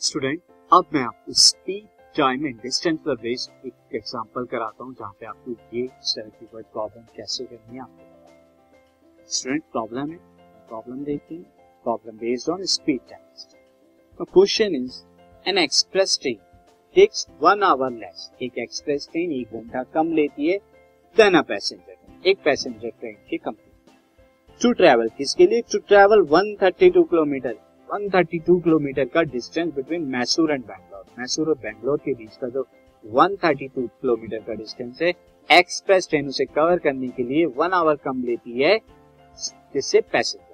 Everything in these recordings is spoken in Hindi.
स्टूडेंट अब मैं आपको स्पीड टाइम एंड डिस्टेंस पर बेस्ड एक एग्जांपल कराता हूँ, जहाँ पे आपको ये इस वर्ड प्रॉब्लम कैसे करनी है आपको स्टूडेंट प्रॉब्लम है प्रॉब्लम देखते हैं। Problem based on speed time question is an express train takes one hour less एक एक्सप्रेस ट्रेन एक घंटा कम लेती है देन अ पैसेंजर ट्रेन एक पैसेंजर ट्रेन की कंपनी टू ट्रैवल किसके लिए? टू ट्रैवल 132 किलोमीटर 132 किलोमीटर का distance between Mysore and Bangalore Mysore और बैंगलोर के बीच का जो 132 किलोमीटर का डिस्टेंस है एक्सप्रेस ट्रेन उसे कवर करने के लिए वन आवर कम लेती है जिससे passenger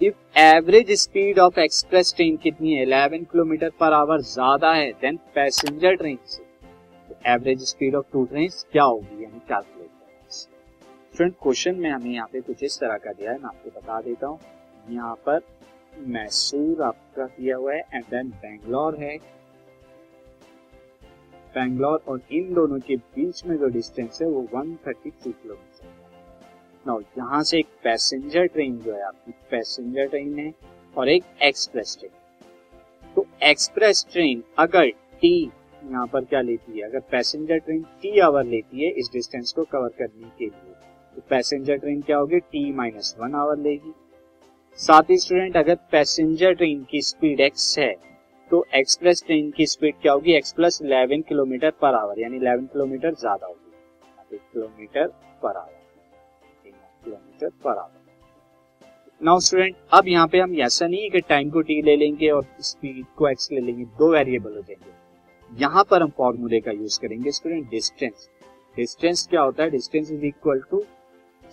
if average speed of express train कितनी है? 11 किलोमीटर पर आवर ज़्यादा है देन पैसेंजर ट्रेन से। Average speed of two train क्या होगी? यानी कैलकुलेट स्टूडेंट क्वेश्चन में हमें यहाँ पे कुछ इस तरह का दिया है, मैं आपको बता देता हूँ। यहाँ पर मैसूर आपका दिया हुआ है एंड देन बेंगलोर है। बेंगलोर और इन दोनों के बीच में जो डिस्टेंस है, वो 132 किलोमीटर नाउ यहाँ से एक पैसेंजर ट्रेन जो है, आपकी पैसेंजर ट्रेन है, और एक एक्सप्रेस ट्रेन तो एक्सप्रेस ट्रेन अगर टी यहाँ पर क्या लेती है? अगर पैसेंजर ट्रेन टी आवर लेती है, इस डिस्टेंस को कवर करने के लिए तो पैसेंजर ट्रेन क्या होगी? टी माइनस वन आवर लेगी। साथ ही स्टूडेंट अगर पैसेंजर ट्रेन की स्पीड एक्स है तो एक्सप्रेस ट्रेन की स्पीड क्या होगी? X plus eleven kilometre per hour यानी इलेवन किलोमीटर ज़्यादा होगी। Kilometre per hour kilometre per hour now student अब यहाँ पे हम ऐसा नहीं है कि टाइम को टी ले लेंगे और स्पीड को एक्स ले लेंगे, दो वेरिएबल हो जाएँगे। यहाँ पर हम फॉर्मूले का यूज़ करेंगे स्टूडेंट डिस्टेंस डिस्टेंस क्या होता है? Distance is equal to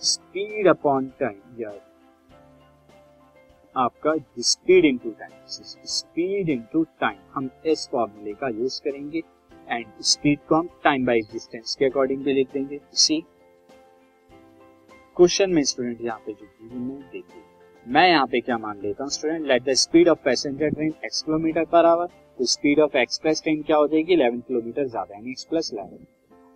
speed upon time या आपका speed into time speed into time हम इस फॉर्मूले का यूज़ करेंगे एंड स्पीड को हम टाइम बाई डिस्टेंस के अकॉर्डिंग भी लिख देंगे। सी क्वेश्चन में स्टूडेंट यहाँ पे जो देखिए मैं यहाँ पे क्या मान लेता हूँ student let the speed of passenger train x kilometre per hour तो स्पीड ऑफ़ एक्सप्रेस ट्रेन क्या हो जाएगी? 11 किलोमीटर ज़्यादा, यानी एक्स प्लस इलेवन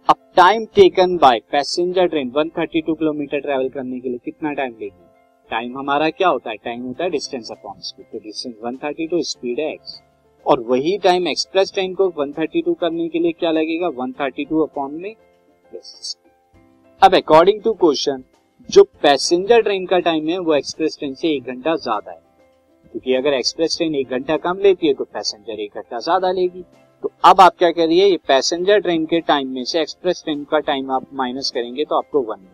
अब time taken by passenger train 132 kilometre travel करने के लिए कितना टाइम लेगी? टाइम हमारा क्या होता है? टाइम होता है डिस्टेंस अपॉन स्पीड तो डिस्टेंस 132 स्पीड है एक्स और वही टाइम एक्सप्रेस ट्रेन को 132 करने के लिए क्या लगेगा? 132 अपॉन में अब अकॉर्डिंग टू क्वेश्चन जो पैसेंजर ट्रेन का टाइम है, वो एक्सप्रेस ट्रेन से एक घंटा ज़्यादा है। क्योंकि अगर एक्सप्रेस ट्रेन एक घंटा कम लेती है तो पैसेंजर एक घंटा ज़्यादा लेगी। तो अब आप क्या करिए ये पैसेंजर ट्रेन के टाइम में से एक्सप्रेस ट्रेन का टाइम आप माइनस करेंगे तो आपको वन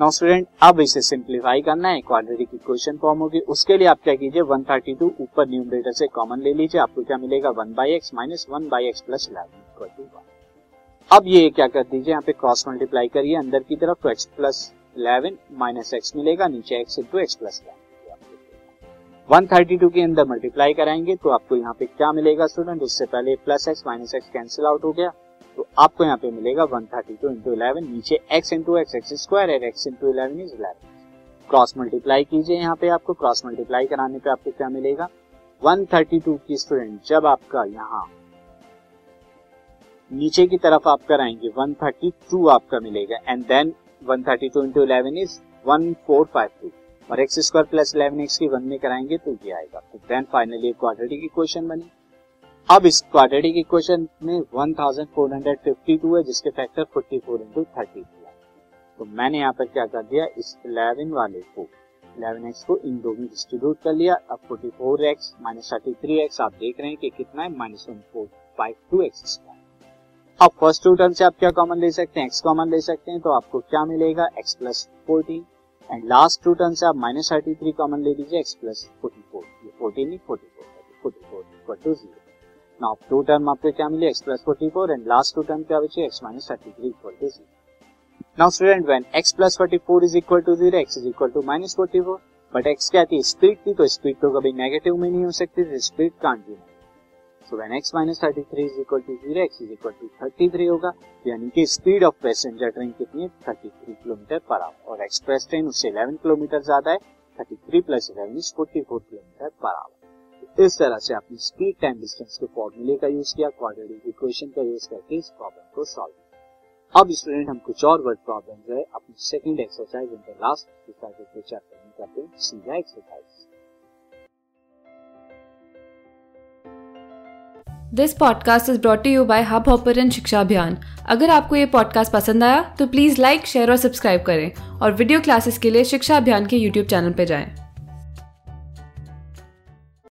नाउ स्टूडेंट, अब इसे सिंप्लीफाई करना है। क्वाड्रेटिक इक्वेशन फॉर्म होगी। उसके लिए आप क्या कीजिए 132 ऊपर न्यूमरेटर से कॉमन ले लीजिए। आपको क्या मिलेगा, one by x minus one by x plus eleven to one. अब ये क्या कर दीजिए, यहाँ पे क्रॉस मल्टीप्लाई करिए। अंदर की तरफ़ तो x plus eleven minus x मिलेगा, नीचे x into x plus eleven 132 के अंदर मल्टीप्लाई कराएँगे तो आपको यहाँ पे क्या मिलेगा स्टूडेंट, उससे पहले plus x minus x cancel out हो गया। तो आपको यहाँ पे मिलेगा 132 थर्टी टू इंटू इलेवन नीचे x into x x square है x into eleven is eleven cross multiply कीजिए यहाँ पे आपको क्रॉस मल्टीप्लाई कराने पे आपको क्या मिलेगा? 132 की स्टूडेंट जब आपका यहाँ नीचे की तरफ़ आप कराएँगे 132 आपका मिलेगा and then 132 thirty two into eleven is one four five two. और x square plus eleven x की वन में कराएँगे तो ये आएगा। तो देन फाइनली क्वाड्रेटिक इक्वेशन बनी। अब इस क्वाड्रेटिक इक्वेशन में 1452 है, जिसके फैक्टर 44 इंटू थर्टी तो मैंने यहाँ पर क्या कर दिया? इस 11 वाले को 11x को इन दो में डिस्ट्रीब्यूट कर लिया। अब 44x माइनस थर्टी एक्स आप देख रहे हैं कि कितना है? Minus one four five two x अब फ़र्स्ट टू टर्म से आप क्या कॉमन ले सकते हैं? X कॉमन ले सकते हैं तो आपको क्या मिलेगा? X plus fourteen and last two term से आप माइनस थर्टी थ्री कॉमन ले लीजिए एक्स प्लस फोर्टी फोर ये फोर्टीन नहीं forty four forty four equal to zero now two term आपको क्या मिले? X plus forty four and last two term क्या बचे? X minus thirty three equal to zero now student when x plus forty four is equal to zero x is equal to minus forty four but x क्या थी? स्पीड थी तो स्पीड तो कभी नेगेटिव में नहीं हो सकती थी speed can't be so when x minus thirty three is equal to zero x is equal to thirty three होगा। यानी कि स्पीड ऑफ़ पैसेंजर ट्रेन कितनी है? Thirty three kilometre per hour और एक्सप्रेस ट्रेन उससे इलेवन किलोमीटर ज़्यादा है thirty three plus eleven is forty four kilometre per hour इस तरह से आपने स्पीड टाइम डिस्टेंस के फॉर्मूले का यूज़ किया क्वाड्रेटिक इक्वेशन का यूज़ करके इस प्रॉब्लम को सॉल्व किया। अब स्टूडेंट हम कुछ और वर्ड प्रॉब्लम जो है, अपनी सेकंड एक्सरसाइज इन लास्ट एक्सरसाइज के चैप्टर में करते हैं सीधा exercise this podcast is brought you by Hubhopper शिक्षा अभियान अगर आपको ये पॉडकास्ट पसंद आया तो प्लीज़ लाइक शेयर और सब्सक्राइब करें। और वीडियो क्लासेस के लिए शिक्षा अभियान के यूट्यूब चैनल पर जाएँ।